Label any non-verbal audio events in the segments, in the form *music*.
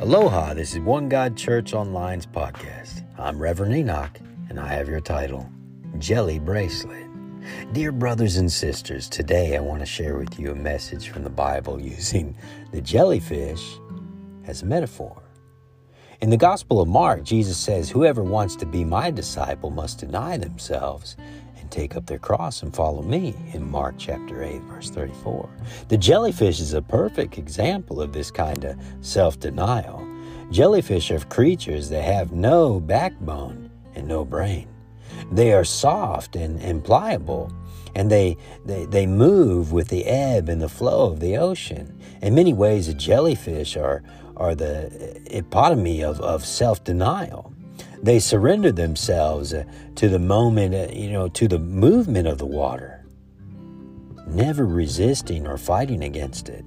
Aloha, this is One God Church Online's podcast. I'm Reverend Enoch, and I have your title, Jelly Bracelet. Dear brothers and sisters, today I want to share with you a message from the Bible using the jellyfish as a metaphor. In the Gospel of Mark, Jesus says, Whoever wants to be my disciple must deny themselves take up their cross and follow me in Mark chapter 8, verse 34. The jellyfish is a perfect example of this kind of self denial. Jellyfish are creatures that have no backbone and no brain. They are soft and, and pliable, and they, they, they move with the ebb and the flow of the ocean. In many ways, a jellyfish are, are the epitome of, of self denial. They surrendered themselves to the moment, you know, to the movement of the water, never resisting or fighting against it.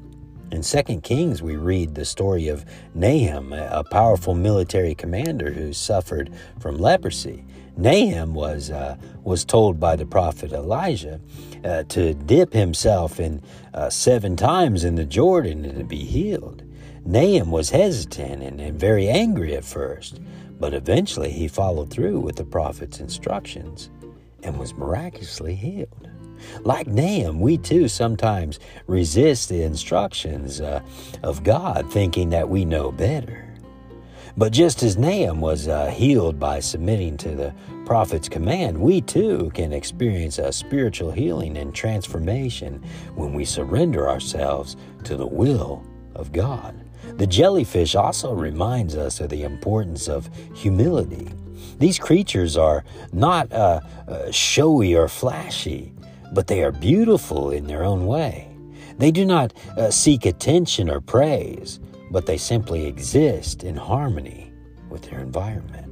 In 2 Kings, we read the story of Nahum, a powerful military commander who suffered from leprosy. Nahum was, uh, was told by the prophet Elijah uh, to dip himself in uh, seven times in the Jordan and to be healed. Nahum was hesitant and, and very angry at first, but eventually he followed through with the prophet's instructions and was miraculously healed. Like Nahum, we too sometimes resist the instructions uh, of God, thinking that we know better. But just as Nahum was uh, healed by submitting to the prophet's command, we too can experience a spiritual healing and transformation when we surrender ourselves to the will of God. The jellyfish also reminds us of the importance of humility. These creatures are not uh, uh, showy or flashy, but they are beautiful in their own way. They do not uh, seek attention or praise, but they simply exist in harmony with their environment.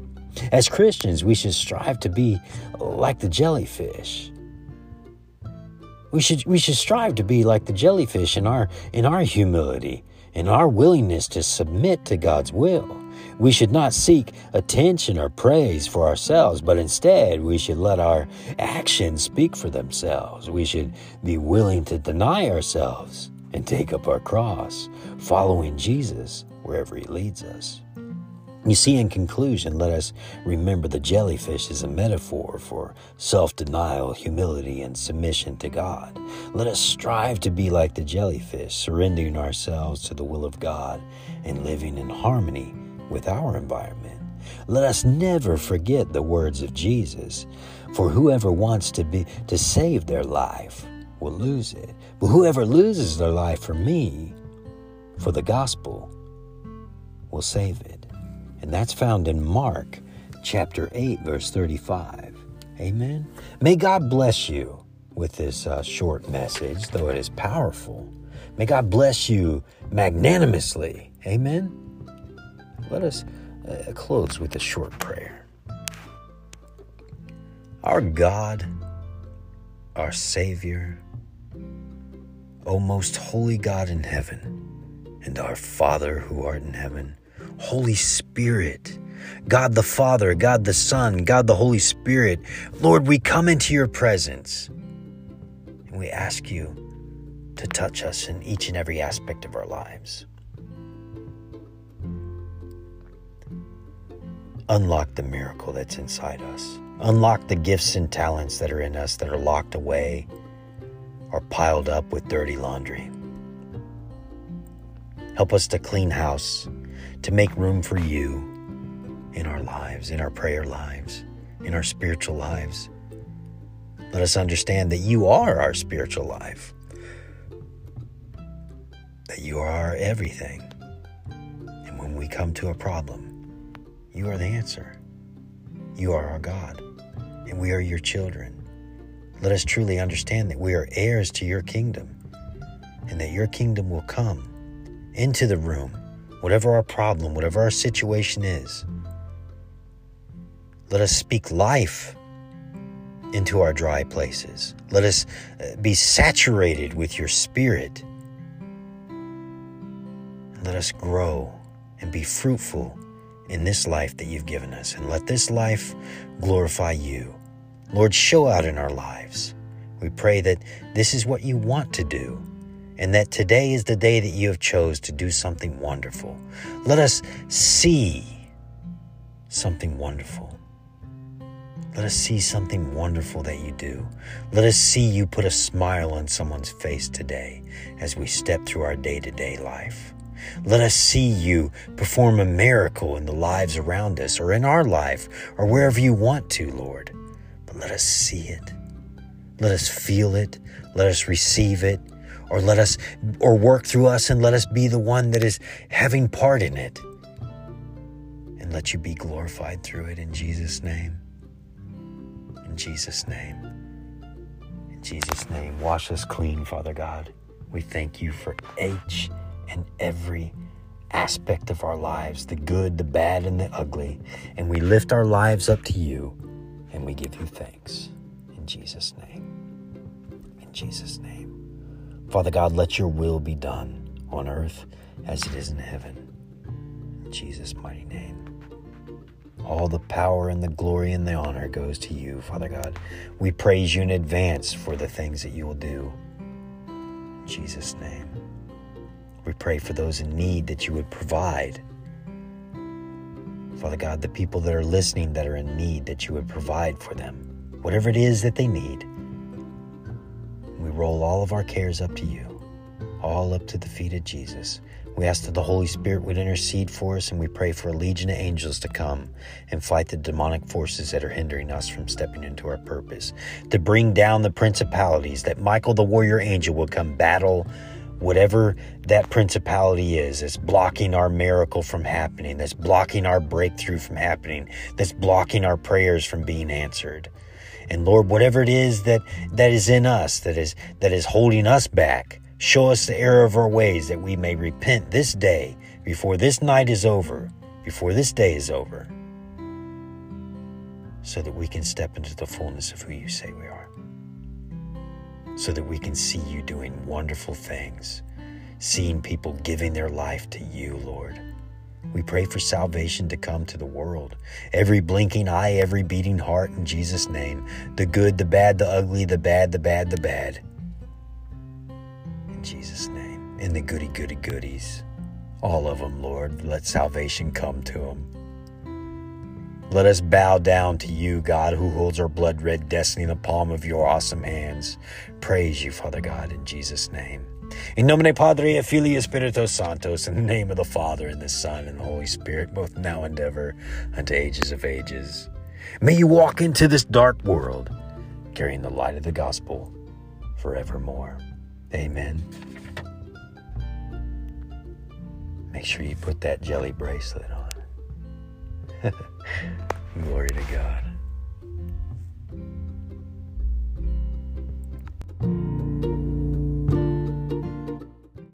As Christians, we should strive to be like the jellyfish. We should, we should strive to be like the jellyfish in our, in our humility, in our willingness to submit to God's will. We should not seek attention or praise for ourselves, but instead we should let our actions speak for themselves. We should be willing to deny ourselves and take up our cross, following Jesus wherever he leads us. You see, in conclusion, let us remember the jellyfish is a metaphor for self denial, humility, and submission to God. Let us strive to be like the jellyfish, surrendering ourselves to the will of God and living in harmony with our environment. Let us never forget the words of Jesus, for whoever wants to be to save their life will lose it. But whoever loses their life for me, for the gospel, will save it. And that's found in Mark chapter 8, verse 35. Amen. May God bless you with this uh, short message, though it is powerful. May God bless you magnanimously. Amen. Let us uh, close with a short prayer. Our God, our Savior, O most holy God in heaven, and our Father who art in heaven, Holy Spirit, God the Father, God the Son, God the Holy Spirit, Lord, we come into your presence and we ask you to touch us in each and every aspect of our lives. Unlock the miracle that's inside us. Unlock the gifts and talents that are in us that are locked away or piled up with dirty laundry. Help us to clean house, to make room for you in our lives, in our prayer lives, in our spiritual lives. Let us understand that you are our spiritual life, that you are everything. And when we come to a problem, you are the answer. You are our God, and we are your children. Let us truly understand that we are heirs to your kingdom, and that your kingdom will come into the room, whatever our problem, whatever our situation is. Let us speak life into our dry places. Let us uh, be saturated with your spirit. Let us grow and be fruitful in this life that you've given us. And let this life glorify you. Lord, show out in our lives. We pray that this is what you want to do and that today is the day that you have chose to do something wonderful. Let us see something wonderful. Let us see something wonderful that you do. Let us see you put a smile on someone's face today as we step through our day to day life. Let us see you perform a miracle in the lives around us or in our life or wherever you want to, Lord. But let us see it. Let us feel it. Let us receive it. Or let us, or work through us and let us be the one that is having part in it. And let you be glorified through it in Jesus' name. In Jesus' name. In Jesus' name. Wash us clean, Father God. We thank you for each and every aspect of our lives the good, the bad, and the ugly. And we lift our lives up to you and we give you thanks. In Jesus' name. In Jesus' name. Father God, let your will be done on earth as it is in heaven. In Jesus' mighty name. All the power and the glory and the honor goes to you, Father God. We praise you in advance for the things that you will do. In Jesus' name. We pray for those in need that you would provide. Father God, the people that are listening that are in need, that you would provide for them, whatever it is that they need. We roll all of our cares up to you, all up to the feet of Jesus. We ask that the Holy Spirit would intercede for us, and we pray for a legion of angels to come and fight the demonic forces that are hindering us from stepping into our purpose, to bring down the principalities, that Michael the warrior angel will come battle whatever that principality is that's blocking our miracle from happening, that's blocking our breakthrough from happening, that's blocking our prayers from being answered. And Lord, whatever it is that that is in us that is that is holding us back, show us the error of our ways that we may repent this day before this night is over, before this day is over, so that we can step into the fullness of who you say we are so that we can see you doing wonderful things, seeing people giving their life to you, Lord. We pray for salvation to come to the world. Every blinking eye, every beating heart in Jesus' name. The good, the bad, the ugly, the bad, the bad, the bad. In Jesus' name. And the goody, goody, goodies. All of them, Lord. Let salvation come to them. Let us bow down to you, God, who holds our blood red destiny in the palm of your awesome hands. Praise you, Father God, in Jesus' name. In nomine Padre et Filii Spiritus Sanctus, in the name of the Father, and the Son, and the Holy Spirit, both now and ever, unto ages of ages. May you walk into this dark world, carrying the light of the gospel forevermore. Amen. Make sure you put that jelly bracelet on. *laughs* Glory to God.